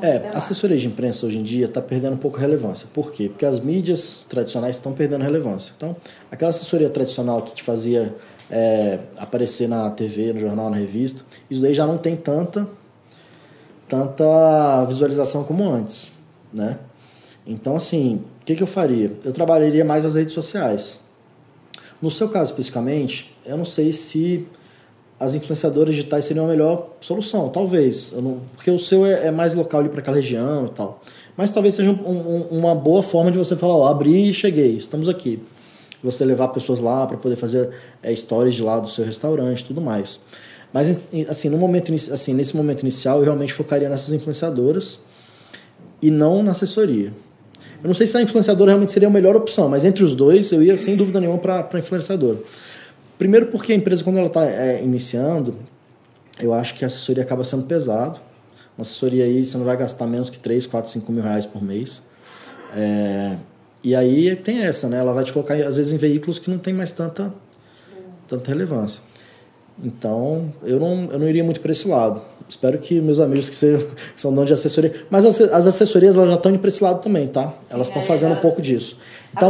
É, a assessoria de imprensa hoje em dia está perdendo um pouco relevância. Por quê? Porque as mídias tradicionais estão perdendo relevância. Então, aquela assessoria tradicional que te fazia é, aparecer na TV, no jornal, na revista, isso daí já não tem tanta, tanta visualização como antes, né? Então, assim, o que, que eu faria? Eu trabalharia mais as redes sociais. No seu caso, especificamente, eu não sei se as influenciadoras digitais seriam a melhor solução, talvez. Não, porque o seu é, é mais local ali para aquela região e tal. Mas talvez seja um, um, uma boa forma de você falar, ó, abri e cheguei, estamos aqui. Você levar pessoas lá para poder fazer é, stories de lá do seu restaurante tudo mais. Mas, assim, no momento, assim, nesse momento inicial, eu realmente focaria nessas influenciadoras e não na assessoria. Eu não sei se a influenciadora realmente seria a melhor opção, mas entre os dois, eu ia sem dúvida nenhuma para influenciadora. Primeiro porque a empresa, quando ela está é, iniciando, eu acho que a assessoria acaba sendo pesado. Uma assessoria aí, você não vai gastar menos que 3, 4, 5 mil reais por mês. É, e aí tem essa, né? Ela vai te colocar, às vezes, em veículos que não tem mais tanta, tanta relevância. Então, eu não, eu não iria muito para esse lado. Espero que meus amigos que, sejam, que são donos de assessoria... Mas as, as assessorias elas já estão indo para esse lado também, tá? Elas estão é, fazendo um pouco disso. Então,